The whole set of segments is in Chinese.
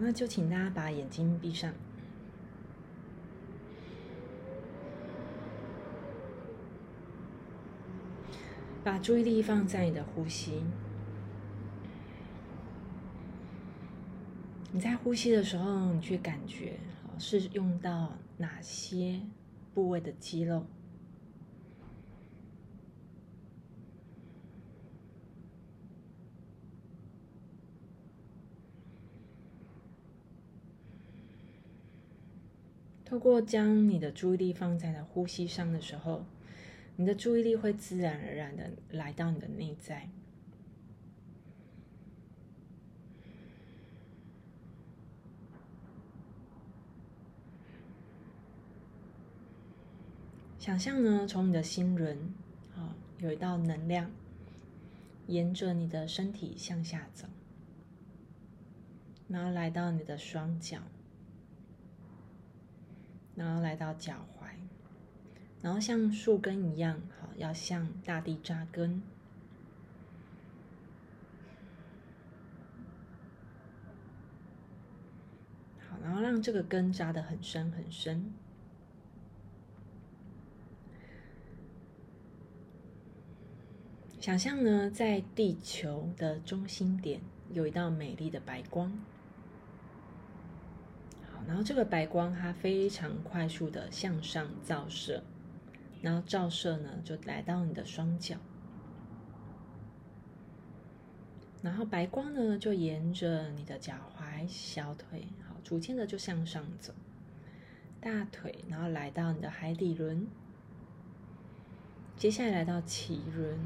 那就请大家把眼睛闭上，把注意力放在你的呼吸。你在呼吸的时候，你去感觉，是用到哪些部位的肌肉？透过将你的注意力放在了呼吸上的时候，你的注意力会自然而然的来到你的内在。想象呢，从你的心轮，啊，有一道能量，沿着你的身体向下走，然后来到你的双脚。然后来到脚踝，然后像树根一样，好，要向大地扎根。好，然后让这个根扎得很深很深。想象呢，在地球的中心点有一道美丽的白光。然后这个白光它非常快速的向上照射，然后照射呢就来到你的双脚，然后白光呢就沿着你的脚踝、小腿，好，逐渐的就向上走，大腿，然后来到你的海底轮，接下来来到脐轮、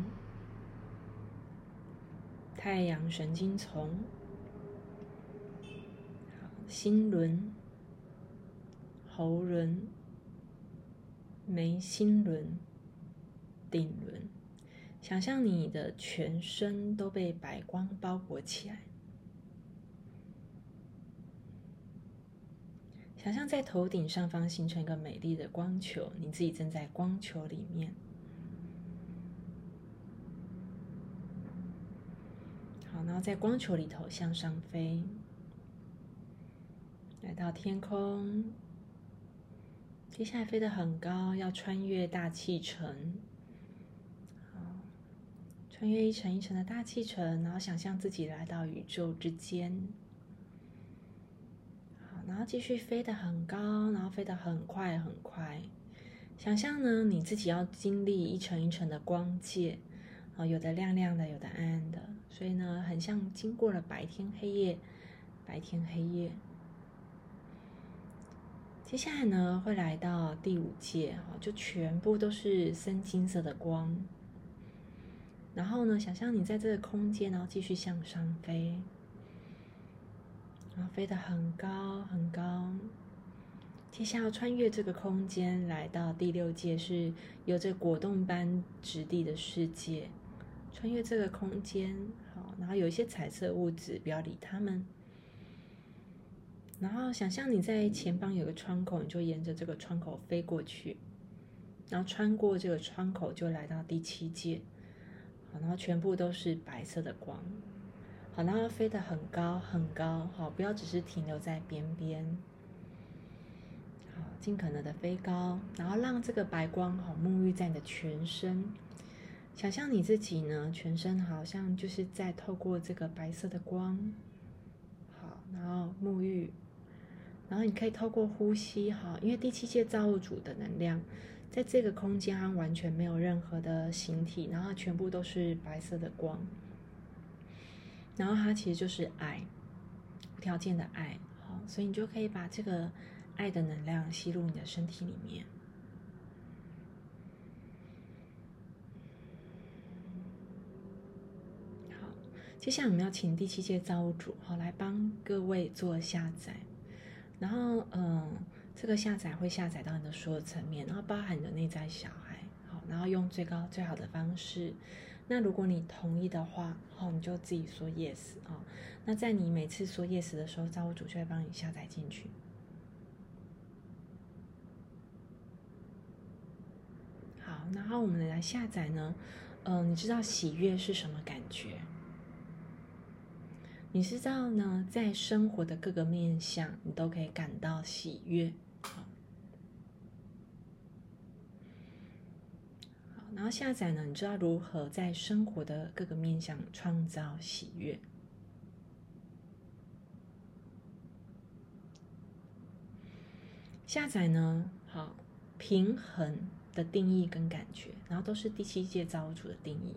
太阳神经丛、心轮。头轮、眉心轮、顶轮，想象你的全身都被白光包裹起来。想象在头顶上方形成一个美丽的光球，你自己正在光球里面。好，然后在光球里头向上飞，来到天空。接下来飞得很高，要穿越大气层，穿越一层一层的大气层，然后想象自己来到宇宙之间，好，然后继续飞得很高，然后飞得很快很快，想象呢你自己要经历一层一层的光界，啊，有的亮亮的，有的暗暗的，所以呢，很像经过了白天黑夜，白天黑夜。接下来呢，会来到第五界，哈，就全部都是深金色的光。然后呢，想象你在这个空间，然后继续向上飞，然后飞得很高很高。接下来穿越这个空间，来到第六界，是有着果冻般质地的世界。穿越这个空间，好，然后有一些彩色物质，不要理它们。然后想象你在前方有个窗口，你就沿着这个窗口飞过去，然后穿过这个窗口就来到第七界，好，然后全部都是白色的光，好，然后飞得很高很高，好，不要只是停留在边边，好，尽可能的飞高，然后让这个白光好沐浴在你的全身，想象你自己呢，全身好像就是在透过这个白色的光，好，然后沐浴。然后你可以透过呼吸，哈，因为第七界造物主的能量，在这个空间它完全没有任何的形体，然后全部都是白色的光，然后它其实就是爱，无条件的爱，好，所以你就可以把这个爱的能量吸入你的身体里面。好，接下来我们要请第七界造物主，好，来帮各位做下载。然后，嗯，这个下载会下载到你的所有层面，然后包含你的内在小孩，好，然后用最高最好的方式。那如果你同意的话，好，你就自己说 yes 啊。那在你每次说 yes 的时候，造物主就会帮你下载进去。好，然后我们来下载呢，嗯，你知道喜悦是什么感觉？你知道呢，在生活的各个面向，你都可以感到喜悦。好，然后下载呢，你知道如何在生活的各个面向创造喜悦。下载呢，好，平衡的定义跟感觉，然后都是第七届造物主的定义。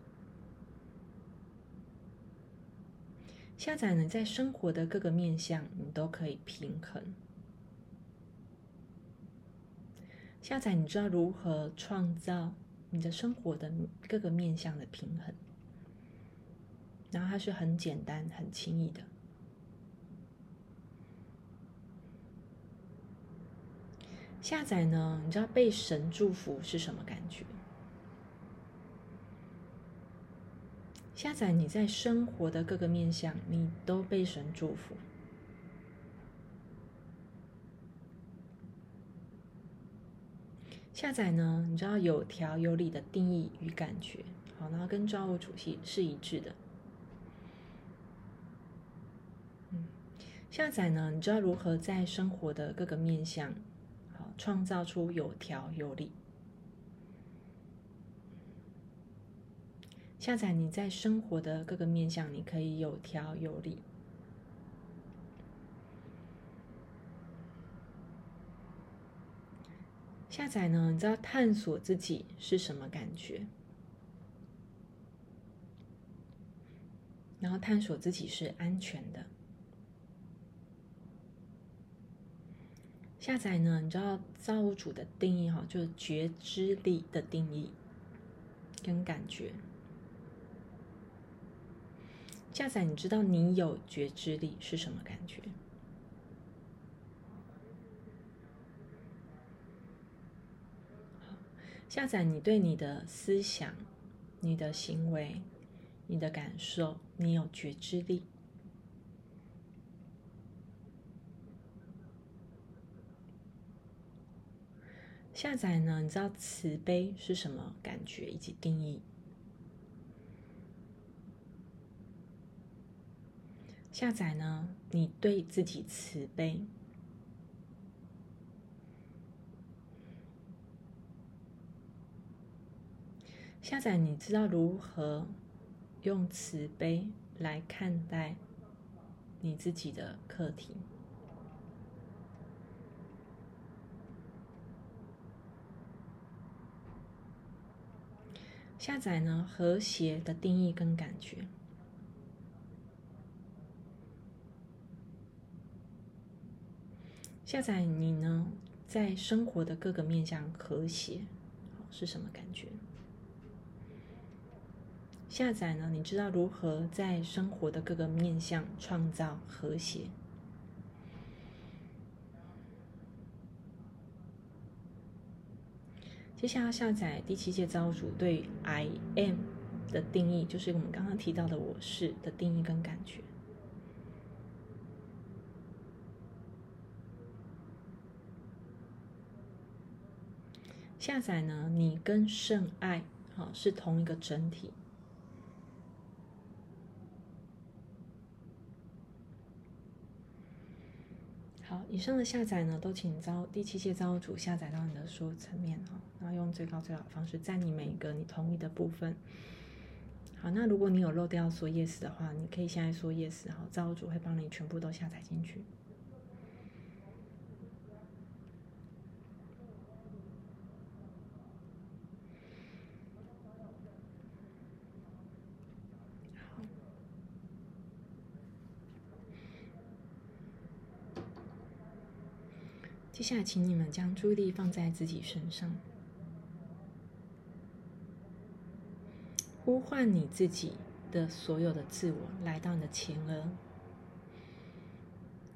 下载呢，在生活的各个面向，你都可以平衡。下载，你知道如何创造你的生活的各个面向的平衡，然后它是很简单、很轻易的。下载呢，你知道被神祝福是什么感觉？下载你在生活的各个面向，你都被神祝福。下载呢？你知道有条有理的定义与感觉，好，然后跟造物主系是一致的。下载呢？你知道如何在生活的各个面向，好，创造出有条有理。下载你在生活的各个面向，你可以有条有理。下载呢？你知道探索自己是什么感觉？然后探索自己是安全的。下载呢？你知道造物主的定义哈，就是觉知力的定义跟感觉。下载，你知道你有觉知力是什么感觉？下载，你对你的思想、你的行为、你的感受，你有觉知力。下载呢？你知道慈悲是什么感觉以及定义？下载呢？你对自己慈悲。下载，你知道如何用慈悲来看待你自己的课题。下载呢？和谐的定义跟感觉。下载你呢，在生活的各个面向和谐，是什么感觉？下载呢，你知道如何在生活的各个面向创造和谐？接下来下载第七届造物主对 I am 的定义，就是我们刚刚提到的我是的定义跟感觉。下载呢？你跟圣爱好是同一个整体。好，以上的下载呢，都请招第七届造物主下载到你的所有层面哈，然后用最高最好的方式，在你每一个你同意的部分。好，那如果你有漏掉说 yes 的话，你可以现在说 yes，好，造物主会帮你全部都下载进去。下，请你们将注意力放在自己身上，呼唤你自己的所有的自我来到你的前额。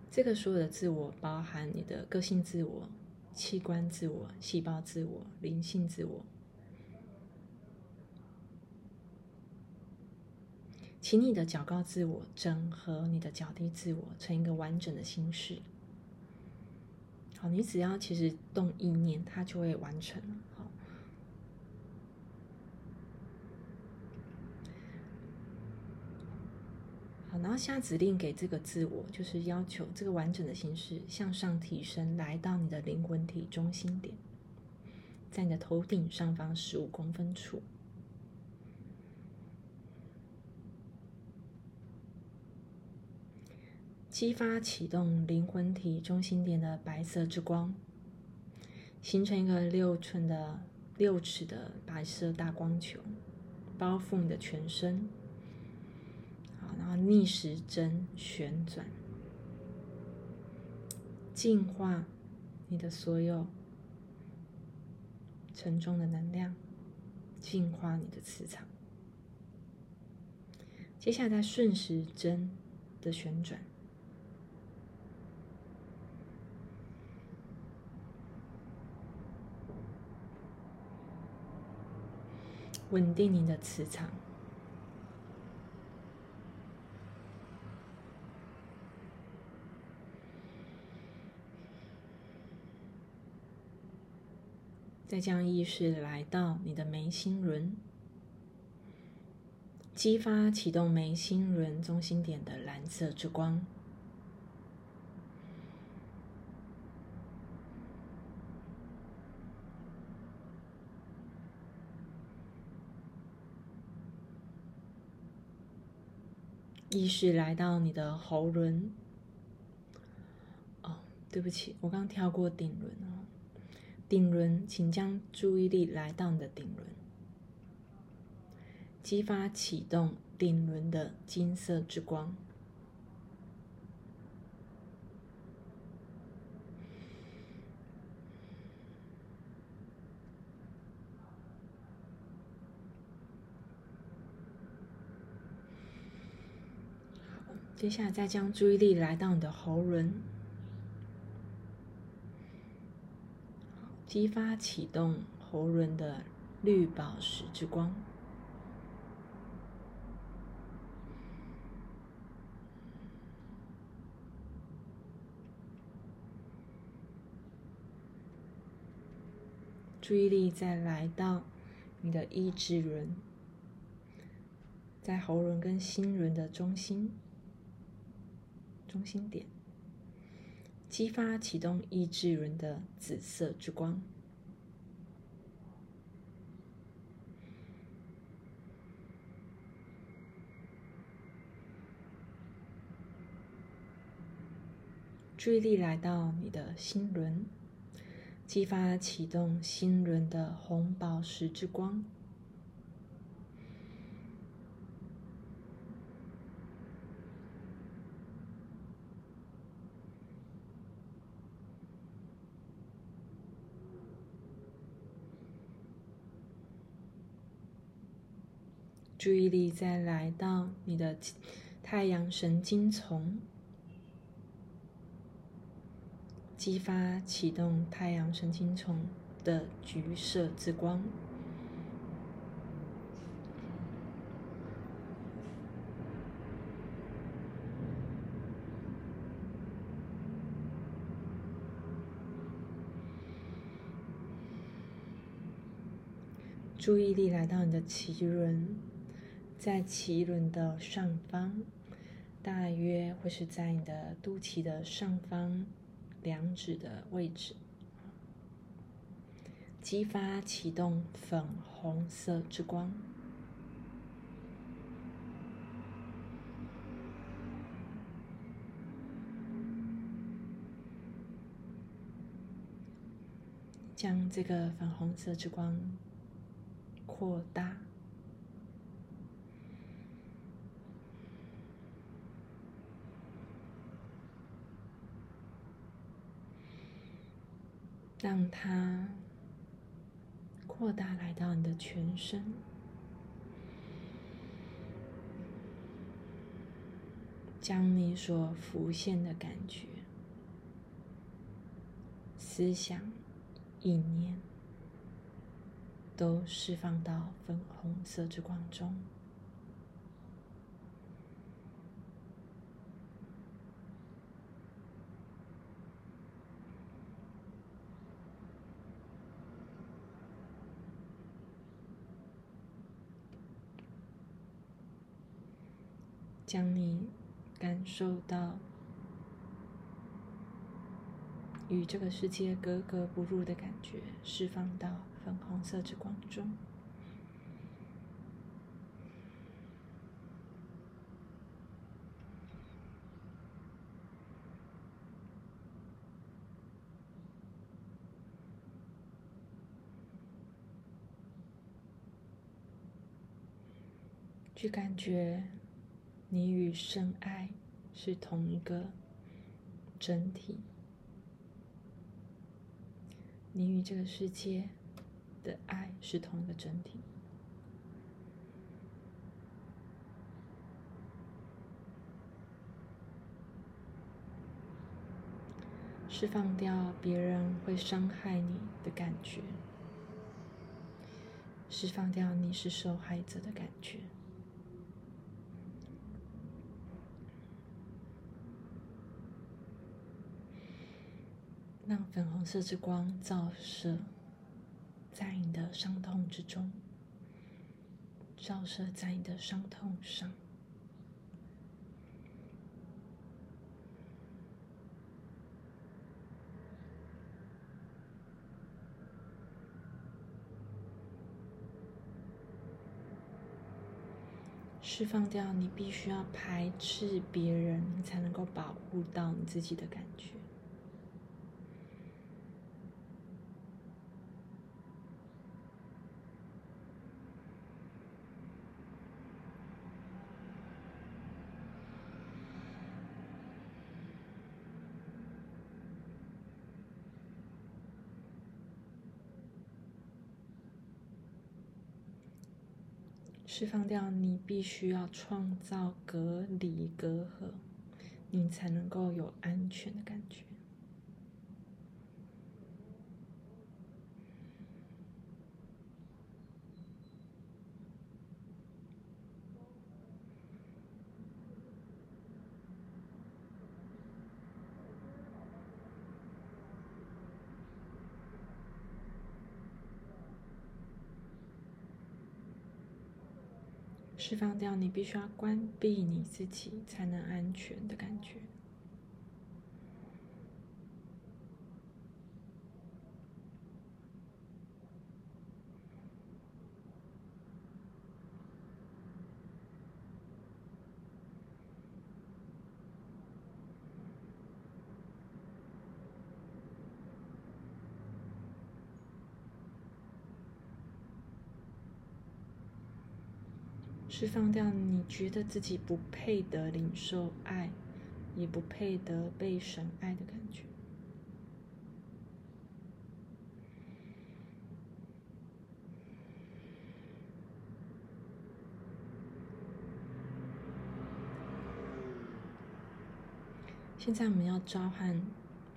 这个所有的自我包含你的个性自我、器官自我、细胞自我、灵性自我。请你的较高自我整合你的较低自我，成一个完整的心事。好，你只要其实动意念，它就会完成了。好，好，然后下指令给这个自我，就是要求这个完整的形式向上提升，来到你的灵魂体中心点，在你的头顶上方十五公分处。激发启动灵魂体中心点的白色之光，形成一个六寸的六尺的白色大光球，包覆你的全身。好，然后逆时针旋转，净化你的所有沉重的能量，净化你的磁场。接下来顺时针的旋转。稳定您的磁场，再将意识来到你的眉心轮，激发启动眉心轮中心点的蓝色之光。意识来到你的喉轮。哦，对不起，我刚跳过顶轮哦。顶轮，请将注意力来到你的顶轮，激发启动顶轮的金色之光。接下来，再将注意力来到你的喉轮，激发启动喉轮的绿宝石之光。注意力再来到你的意志轮，在喉轮跟心轮的中心。中心点，激发启动意志轮的紫色之光。注意力来到你的心轮，激发启动心轮的红宝石之光。注意力再来到你的太阳神经丛，激发启动太阳神经丛的橘色之光。注意力来到你的脐轮。在脐轮的上方，大约会是在你的肚脐的上方两指的位置，激发启动粉红色之光，将这个粉红色之光扩大。让它扩大，来到你的全身，将你所浮现的感觉、思想、意念，都释放到粉红色之光中。将你感受到与这个世界格格不入的感觉，释放到粉红色之光中。去感觉，你与深爱是同一个整体，你与这个世界的爱是同一个整体。释放掉别人会伤害你的感觉，释放掉你是受害者的感觉。让粉红色之光照射在你的伤痛之中，照射在你的伤痛上，释放掉你必须要排斥别人，你才能够保护到你自己的感觉。释放掉你必须要创造隔离隔阂，你才能够有安全的感觉。释放掉你必须要关闭你自己才能安全的感觉。释放掉你觉得自己不配得领受爱，也不配得被神爱的感觉。现在我们要召唤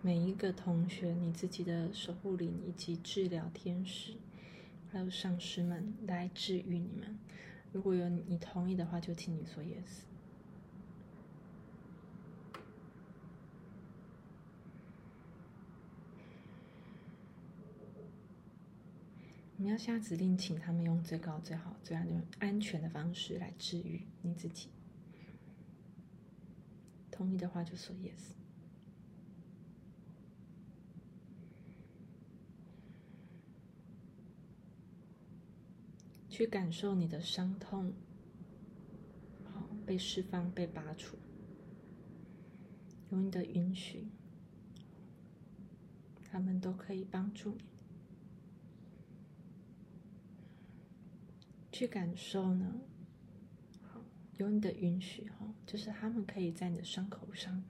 每一个同学、你自己的守护灵以及治疗天使，还有上师们来治愈你们。如果有你同意的话，就请你说 yes。你要下指令，请他们用最高、最好、最、安全的方式来治愈你自己。同意的话就说 yes。去感受你的伤痛，好被释放、被拔除，有你的允许，他们都可以帮助你。去感受呢，有你的允许，哈，就是他们可以在你的伤口上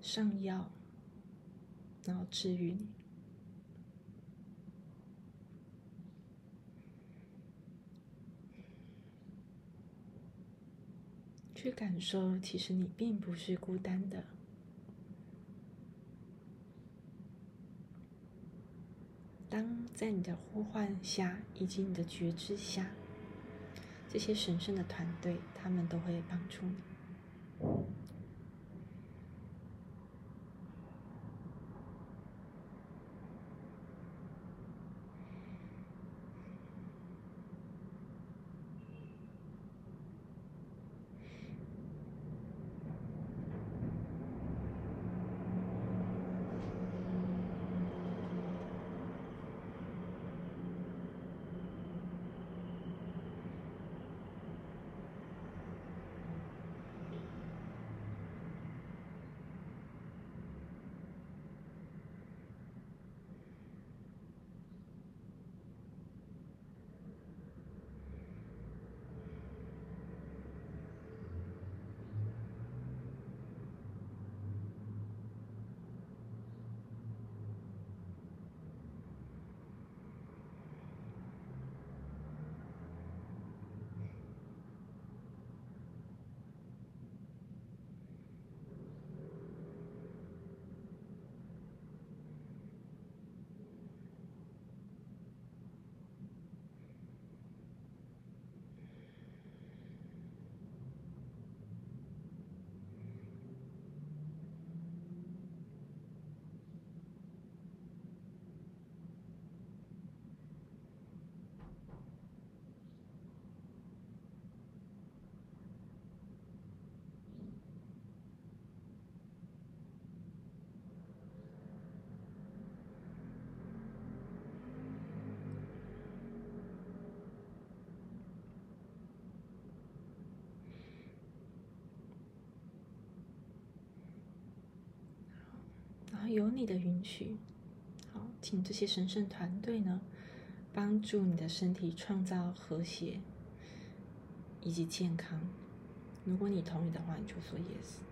上药，然后治愈你。去感受，其实你并不是孤单的。当在你的呼唤下，以及你的觉知下，这些神圣的团队，他们都会帮助你。有你的允许，好，请这些神圣团队呢，帮助你的身体创造和谐以及健康。如果你同意的话，你就说 yes。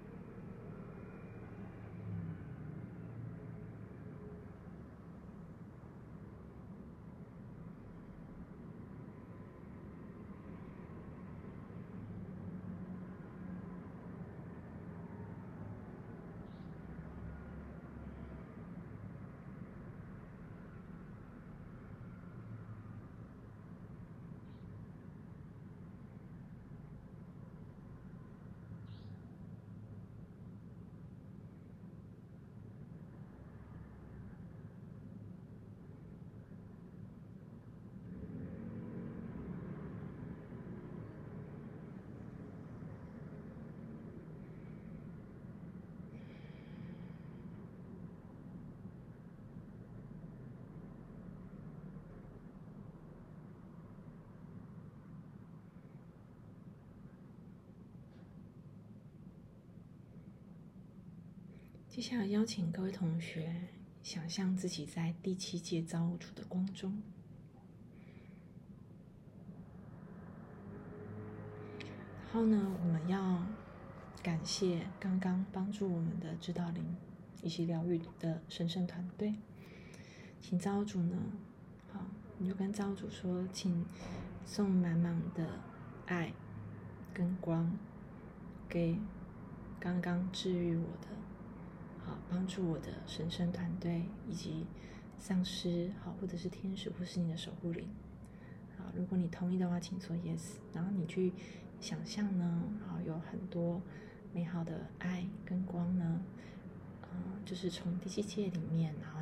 接下来邀请各位同学想象自己在第七届造物主的光中，然后呢，我们要感谢刚刚帮助我们的指导灵以及疗愈的神圣团队，请造物主呢，好，你就跟造物主说，请送满满的爱跟光给刚刚治愈我的。好，帮助我的神圣团队以及丧尸，好，或者是天使，或是你的守护灵，好，如果你同意的话，请说 yes。然后你去想象呢，好，有很多美好的爱跟光呢，嗯，就是从第七界里面，然后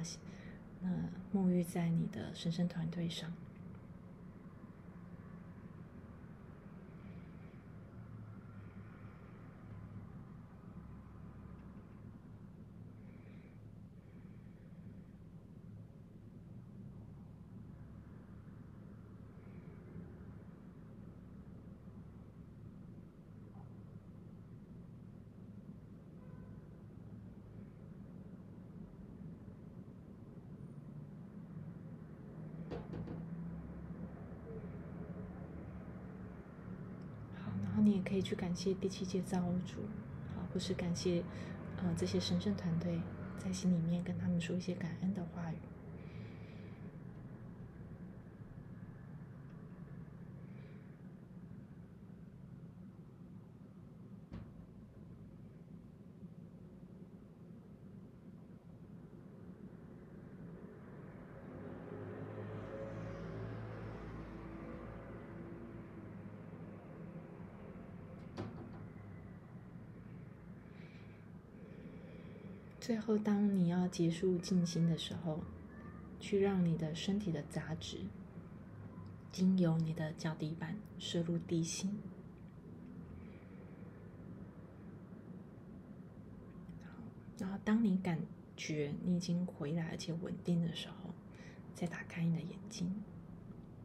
那沐浴在你的神圣团队上。你也可以去感谢第七届造物主，啊，或是感谢，呃，这些神圣团队，在心里面跟他们说一些感恩的话语。最后，当你要结束静心的时候，去让你的身体的杂质经由你的脚底板摄入地心。然后当你感觉你已经回来而且稳定的时候，再打开你的眼睛。